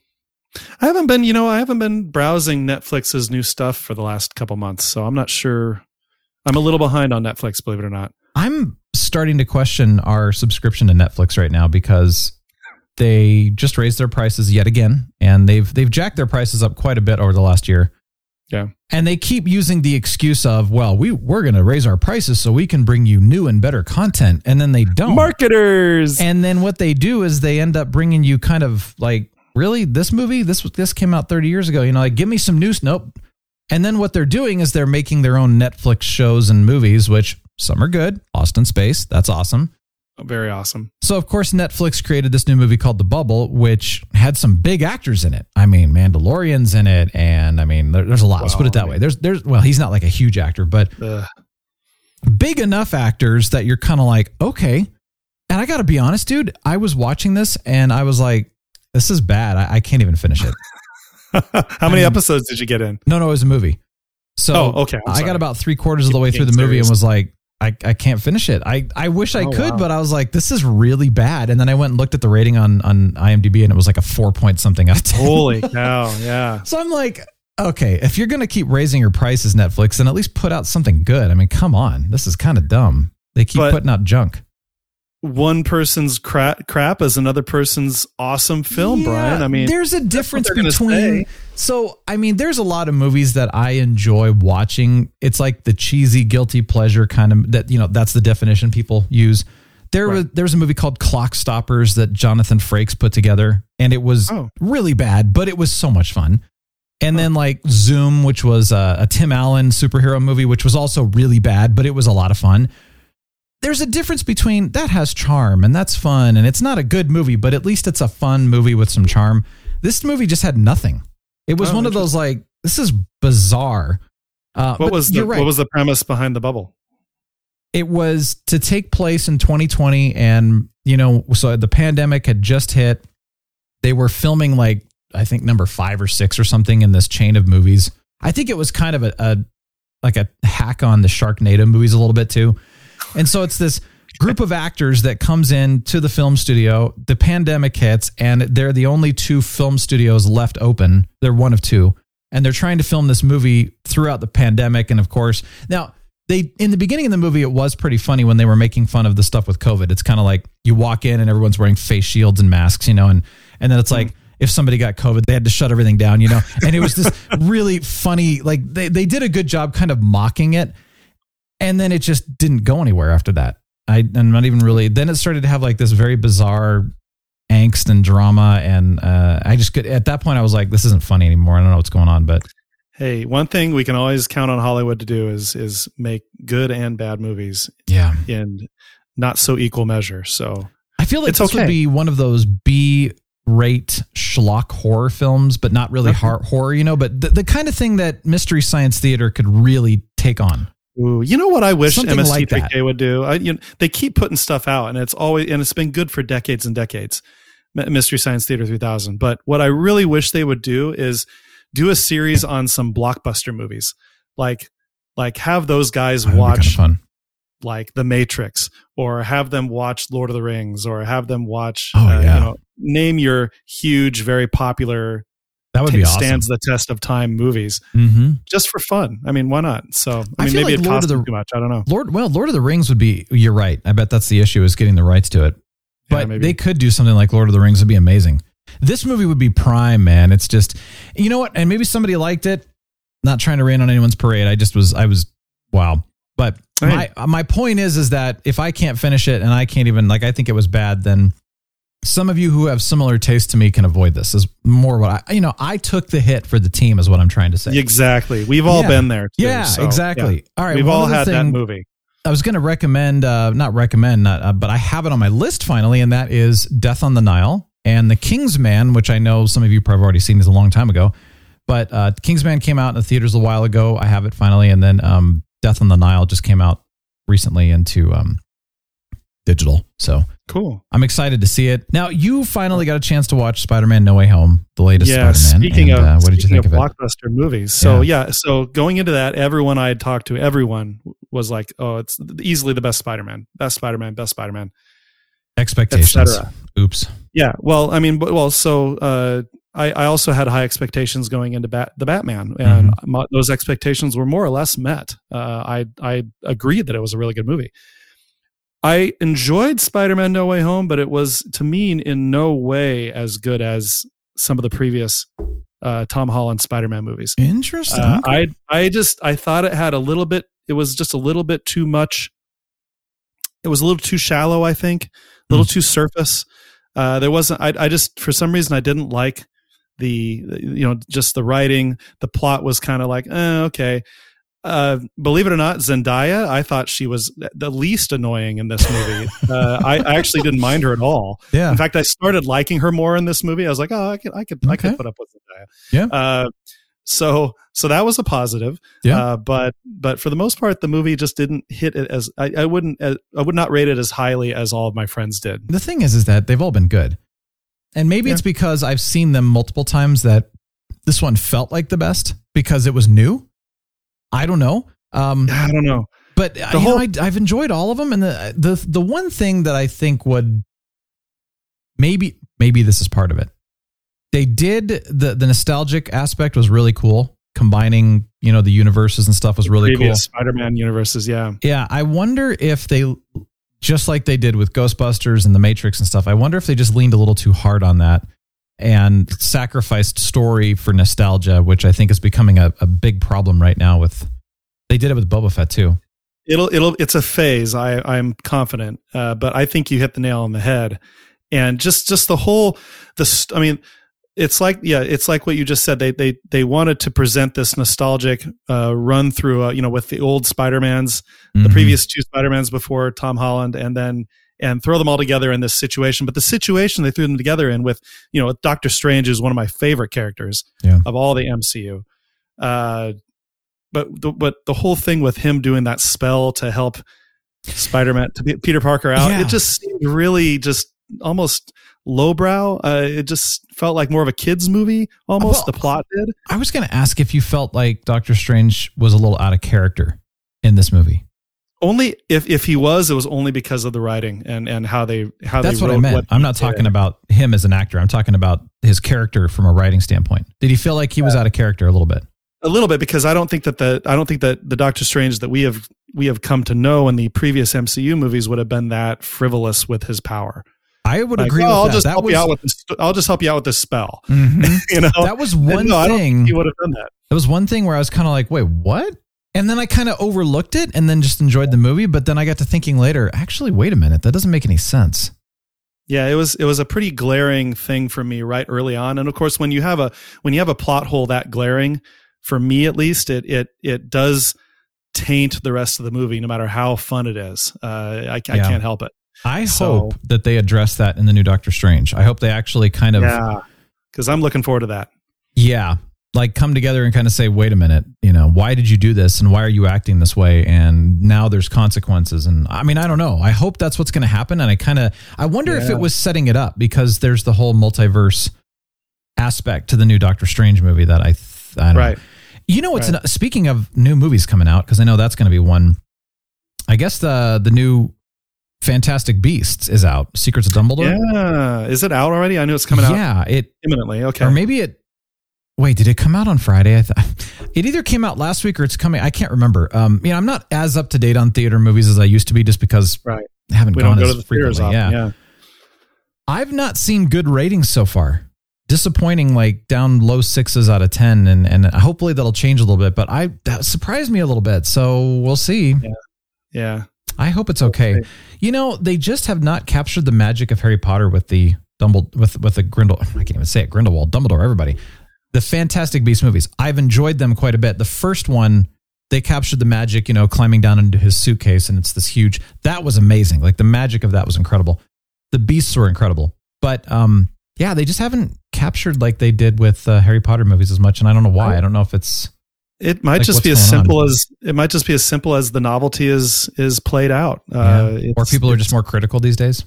I haven't been, you know, I haven't been browsing Netflix's new stuff for the last couple months, so I'm not sure. I'm a little behind on Netflix, believe it or not. I'm starting to question our subscription to Netflix right now because they just raised their prices yet again, and they've they've jacked their prices up quite a bit over the last year. Yeah. And they keep using the excuse of, well, we we're going to raise our prices so we can bring you new and better content, and then they don't. Marketers. And then what they do is they end up bringing you kind of like, really, this movie, this this came out 30 years ago. You know, like give me some news. Nope. And then what they're doing is they're making their own Netflix shows and movies, which some are good. Lost in Space, that's awesome. Oh, very awesome. So of course Netflix created this new movie called The Bubble, which had some big actors in it. I mean, Mandalorian's in it, and I mean, there, there's a lot. Let's put it that way. There's there's well, he's not like a huge actor, but Ugh. big enough actors that you're kind of like, okay. And I got to be honest, dude. I was watching this and I was like, this is bad. I, I can't even finish it. How many mean- episodes did you get in? No, no, it was a movie. So Oh, okay, I'm got about three quarters of the way through the being movie and was like, I, I can't finish it. I, I wish I Oh, could, wow. but I was like, this is really bad. And then I went and looked at the rating on, on IMDb and it was like a four point something out of 10. Holy cow! Yeah. So I'm like, okay, if you're going to keep raising your prices, Netflix, then at least put out something good. I mean, come on. This is kind of dumb. They keep But- putting out junk. One person's crap, crap is another person's awesome film, Brian. I mean, there's a difference between. So, I mean, there's a lot of movies that I enjoy watching. It's like the cheesy, guilty pleasure kind of that. You know, that's the definition people use. There was there was a movie called Clock Stoppers that Jonathan Frakes put together, and it was Oh. really bad, but it was so much fun. And then like Zoom, which was a, a Tim Allen superhero movie, which was also really bad, but it was a lot of fun. There's a difference between that has charm and that's fun, and it's not a good movie, but at least it's a fun movie with some charm. This movie just had nothing. It was Oh, one of those like this is bizarre. Uh, what was the right. what was the premise behind the bubble? it was to take place in 2020 and you know so the pandemic had just hit they were filming like i think number five or six or something in this chain of movies i think it was kind of a, a like a hack on the sharknado movies a little bit too and so it's this group of actors that comes in to the film studio. The pandemic hits and they're the only two film studios left open. They're one of two. And they're trying to film this movie throughout the pandemic and of course now they in the beginning of the movie it was pretty funny when they were making fun of the stuff with covid. It's kind of like you walk in and everyone's wearing face shields and masks you know and and then it's hmm. like if somebody got covid they had to shut everything down you know? And it was this really funny like they, they did a good job kind of mocking it and then it just didn't go anywhere after that. I, i'm not even really then it started to have like this very bizarre angst and drama and uh, i just could at that point i was like this isn't funny anymore. I don't know what's going on but Hey, one thing we can always count on Hollywood to do is is make good and bad movies yeah. in not so equal measure. So I feel like It's this would be one of those B rate schlock horror films, but not really har- horror, you know, but the, the kind of thing that Mystery Science Theater could really take on. Ooh, you know what I wish Something like MST3K that. would do? I, you know, they keep putting stuff out, and it's always and it's been good for decades and decades. Mystery Science Theater 3000. But what I really wish they would do is do a series on some blockbuster movies, like like have those guys That would be kind of watch like The Matrix, or have them watch Lord of the Rings, or have them watch. Oh, uh, yeah. you know, name your huge, very popular, That would be awesome. stands the test of time movies hmm just for fun. I mean, why not? So I I mean, maybe like it Lord costs of the- too much. I don't know. Lord, well, Lord of the Rings would be, you're right. I bet that's the issue is getting the rights to it. But maybe. they could do something like Lord of the Rings. It'd be amazing. This movie would be prime, man. It's just, you know what? And maybe somebody liked it. Not trying to rain on anyone's parade. I just was, I was, wow. But Hey. my my point is, is that if I can't finish it and I can't even like, I think it was bad, then some of you who have similar taste to me can avoid this. Is more what I you know I took the hit for the team is what I'm trying to say. Exactly. We've all Yeah. been there. Too, Yeah, so, exactly. yeah. All right, We've all had that thing- movie. I was going to recommend, uh, not recommend, not, uh, but I have it on my list finally, and that is Death on the Nile and The Kingsman, which I know some of you probably already seen. Is a long time ago, but uh, Kingsman came out in the theaters a while ago. I have it finally, and then um, Death on the Nile just came out recently into um, digital. So Cool. I'm excited to see it. Now you finally got a chance to watch Spider-Man: No Way Home, the latest Yeah. Spider-Man. Speaking and, of uh, what did you think of, of it? blockbuster movies, so yeah. so going into that, everyone I had talked to, everyone was like, "Oh, it's easily the best Spider-Man, best Spider-Man, best Spider-Man." Expectations. Oops. Yeah. Well, I mean, well, so uh, I, I also had high expectations going into Bat, the Batman, and Mm-hmm. my, those expectations were more or less met. Uh, I I agreed that it was a really good movie. I enjoyed Spider-Man: No Way Home, but it was to me in no way as good as some of the previous uh, Tom Holland Spider-Man movies. Interesting. Uh, I I just I thought it had a little bit. It was just a little bit too much. It was a little too shallow. I think a little too surface. Uh, there wasn't. I I just for some reason I didn't like the you know just the writing. The plot was kind of like eh, okay. Uh, believe it or not, Zendaya, I thought she was the least annoying in this movie. uh, I, I actually didn't mind her at all. Yeah. In fact, I started liking her more in this movie. I was like, oh, I could, I could, I could put up with Zendaya. Yeah. Uh, so, so that was a positive. Yeah. Uh, but, but for the most part, the movie just didn't hit it as I, I wouldn't, uh, I would not rate it as highly as all of my friends did. the thing is is that they've all been good and maybe it's because i've seen them multiple times that this one felt like the best because it was new i don't know um I don't know. but The you whole- know, I, i've enjoyed all of them and the, the the one thing that i think would maybe maybe this is part of it they did the the nostalgic aspect was really cool combining you know the universes and stuff was really cool Spider-Man universes. Yeah. yeah, I wonder if they, just like they did with Ghostbusters and The Matrix and stuff, I wonder if they just leaned a little too hard on that and sacrificed story for nostalgia, which I think is becoming a, a big problem right now. With they did it with Boba Fett too. it'll it'll it's a phase i i'm confident uh, but i think you hit the nail on the head and just just the whole the st- i mean it's like yeah it's like what you just said they they they wanted to present this nostalgic uh, run through uh, you know with the old spider-mans the Mhm. previous two spider-mans before tom holland and then and throw them all together in this situation but the situation they threw them together in with you know doctor strange is one of my favorite characters Yeah. of all the mcu uh but the, but the whole thing with him doing that spell to help Spider-Man to be, Peter Parker out, Yeah. it just seemed really just almost lowbrow. Uh, it just felt like more of a kids movie almost. Well, the plot did. I was going to ask if you felt like Doctor Strange was a little out of character in this movie. Only if if he was, it was only because of the writing and and how they how That's they what I meant. I'm he not did. talking about him as an actor. I'm talking about his character from a writing standpoint. Did he feel like he was out of character a little bit? a little bit because I don't think that the I don't think that the Doctor Strange that we have we have come to know in the previous MCU movies would have been that frivolous with his power. I would Like, agree "Oh, with I'll that. just that help was, you out with this. I'll just help you out with this spell. Mhm. you know, That was And one no, thing. he would have done that. There was one thing where I was kind of like, wait, what? And then I kind of overlooked it and then just enjoyed the movie. But then I got to thinking later, actually, wait a minute, that doesn't make any sense. Yeah, it was it was a pretty glaring thing for me right early on. And of course, when you have a when you have a plot hole that glaring, for me at least, it it it does taint the rest of the movie, no matter how fun it is. Uh, I, I Yeah. can't help it. I So- hope that they address that in the new Doctor Strange. I hope they actually kind of, yeah, Yeah, because I'm looking forward to that. Like come together and kind of say, wait a minute, you know, why did you do this and why are you acting this way? And now there's consequences. And I mean, I don't know. I hope that's what's going to happen. And I kind of, I wonder if it was setting it up because there's the whole multiverse aspect to the new Doctor Strange movie that I, th- I don't Right. You know, what's Right. an, speaking of new movies coming out because I know that's going to be one. I guess the the new Fantastic Beasts is out. Secrets of Dumbledore. Yeah, is it out already? I knew it's coming out Yeah, it imminently. Okay, or maybe it. Wait, did it come out on Friday? I th- it either came out last week or it's coming. I can't remember. Um, you know, I'm not as up to date on theater movies as I used to be, just because right. I haven't We gone don't go as to the frequently. often. yeah. yeah. I've not seen good ratings so far. Disappointing, like down low sixes out of ten, and and hopefully that'll change a little bit. But I that surprised me a little bit, so we'll see. Yeah. I hope it's okay. You know, they just have not captured the magic of Harry Potter with the Dumbledore with with the Grindel. I can't even say it. Grindelwald, Dumbledore, everybody. The Fantastic Beast movies. I've enjoyed them quite a bit. The first one, they captured the magic, you know, climbing down into his suitcase, and it's this huge. That was amazing. Like the magic of that was incredible. The beasts were incredible, but um, yeah, they just haven't captured like they did with uh, Harry Potter movies as much, and I don't know why. I don't know if it's It might Like, just be as going on? simple as it might just be as simple as the novelty is is played out. yeah. Uh, or people are just more critical these days.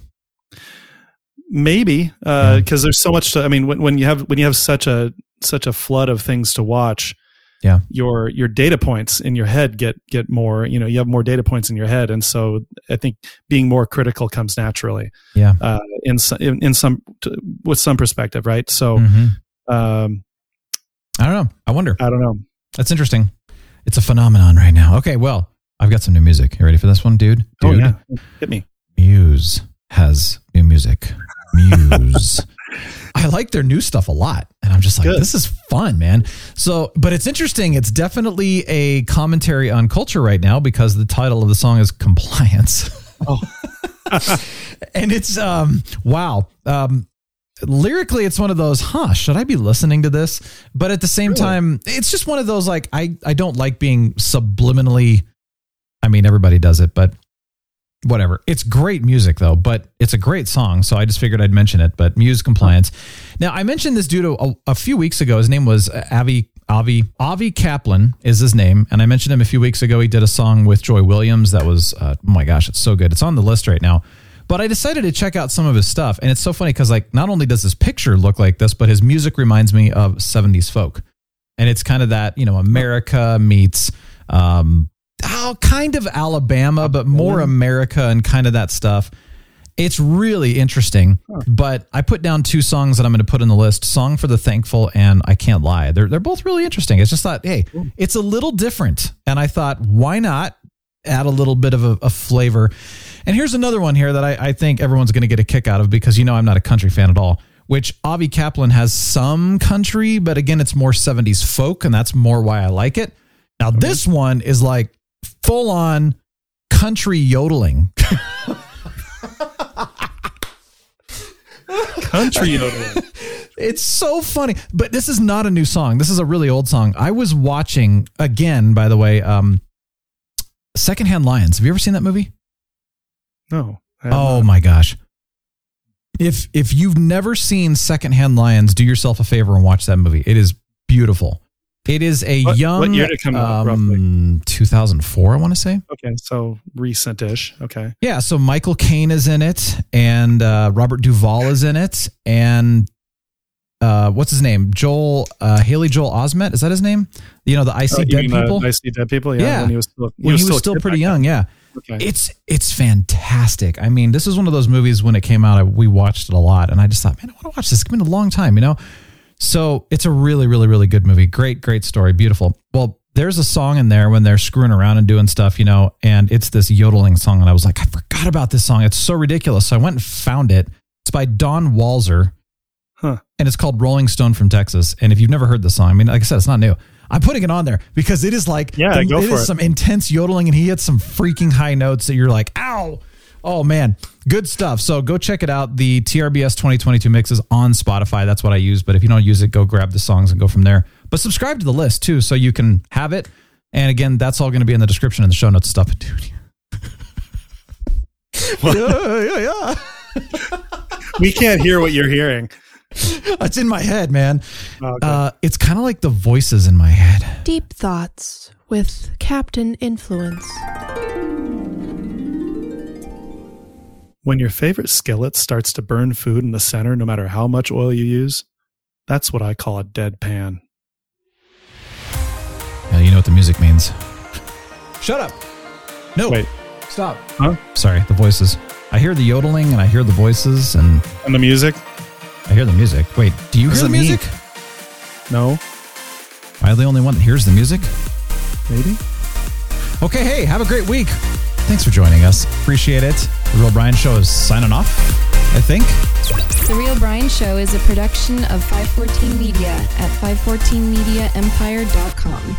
maybe because there's so much to. I mean, when, when you have when you have such a such a flood of things to watch, Yeah. your your data points in your head get get more. You know, you have more data points in your head, and so I think being more critical comes naturally. Yeah. uh, in some in, in some t- with some perspective, right? So, Mhm. um, I don't know. I wonder. I don't know. That's interesting. It's a phenomenon right now. Okay, well, I've got some new music. You ready for this one, dude? Oh Dude, yeah, hit me. Muse has new music. Muse. I like their new stuff a lot. And I'm just like, Good. this is fun, man. So, but it's interesting. It's definitely a commentary on culture right now because the title of the song is Compliance. Oh. and it's, um, wow. Um, lyrically it's one of those huh should i be listening to this but at the same time it's just one of those like i i don't like being subliminally i mean everybody does it but whatever. It's great music though but it's a great song so i just figured i'd mention it but muse compliance. Now i mentioned this dude a, a few weeks ago. His name was avi avi avi kaplan is his name and i mentioned him a few weeks ago. He did a song with joy williams that was uh, oh my gosh it's so good. It's on the list right now. But I decided to check out some of his stuff, and it's so funny because like not only does his picture look like this, but his music reminds me of '70s folk, and it's kind of that you know America meets um, oh, kind of Alabama, but more America and kind of that stuff. It's really interesting, but I put down two songs that I'm going to put in the list: "Song for the Thankful" and "I Can't Lie." They're they're both really interesting. It's just thought, hey, it's a little different, and I thought, why not add a little bit of a, a flavor? And here's another one here that I, I think everyone's going to get a kick out of because you know I'm not a country fan at all. Which Avi Kaplan has some country, but again, it's more 70s folk, and that's more why I like it. Now, this one is like full on country yodeling. Country yodeling. It's so funny, but this is not a new song. This is a really old song. I was watching again, by the way, um, Secondhand Lions. Have you ever seen that movie? No. Oh not. my gosh. If if you've never seen Secondhand Lions, do yourself a favor and watch that movie. It is beautiful. It is a What- young what year did it come out, um, 2004, I want to say. Okay, so recent-ish. Okay. Yeah, so Michael Caine is in it, and uh, Robert Duvall is in it, and uh, what's his name? Joel uh, Haley Joel Osment is that his name? You know the I See Oh, Dead mean People. I see dead people. Yeah. Yeah. When he was still, when he was still, pretty young, yeah. Okay. It's it's fantastic. I mean, this is one of those movies when it came out, I, we watched it a lot, and I just thought, man, I want to watch this. It's been a long time, you know. So it's a really, really, really good movie. Great, great story, beautiful. Well, there's a song in there when they're screwing around and doing stuff, you know, and it's this yodeling song, and I was like, I forgot about this song. It's so ridiculous. So I went and found it. It's by Don Walser, Huh. and it's called Rolling Stone from Texas. And if you've never heard the song, I mean, like I said, it's not new. I'm putting it on there because it is like Yeah, go it for is it. some intense yodeling, and he hits some freaking high notes that you're like, ow. Oh man, good stuff. So go check it out. The TRBS 2022 mix is on Spotify. That's what I use. But if you don't use it, go grab the songs and go from there. But subscribe to the list too, so you can have it. And again, that's all going to be in the description and the show notes stuff. Dude. yeah, yeah, yeah. we can't hear what you're hearing. It's in my head, man. Oh, okay. Uh, it's kind of like the voices in my head. Deep Thoughts with Captain Influence. When your favorite skillet starts to burn food in the center, no matter how much oil you use, that's what I call a dead pan. Yeah, you know what the music means. Shut up. No. Wait, Stop. huh? Sorry, the voices. I hear the yodeling and I hear the voices and And the music? I hear the music. Wait, do you What hear the it mean? music? No, Am I the only one that hears the music? maybe. Okay, hey, have a great week. Thanks for joining us. Appreciate it. The Real Brian Show is signing off, I think. The Real Brian Show is a production of 514 Media at 514mediaempire.com.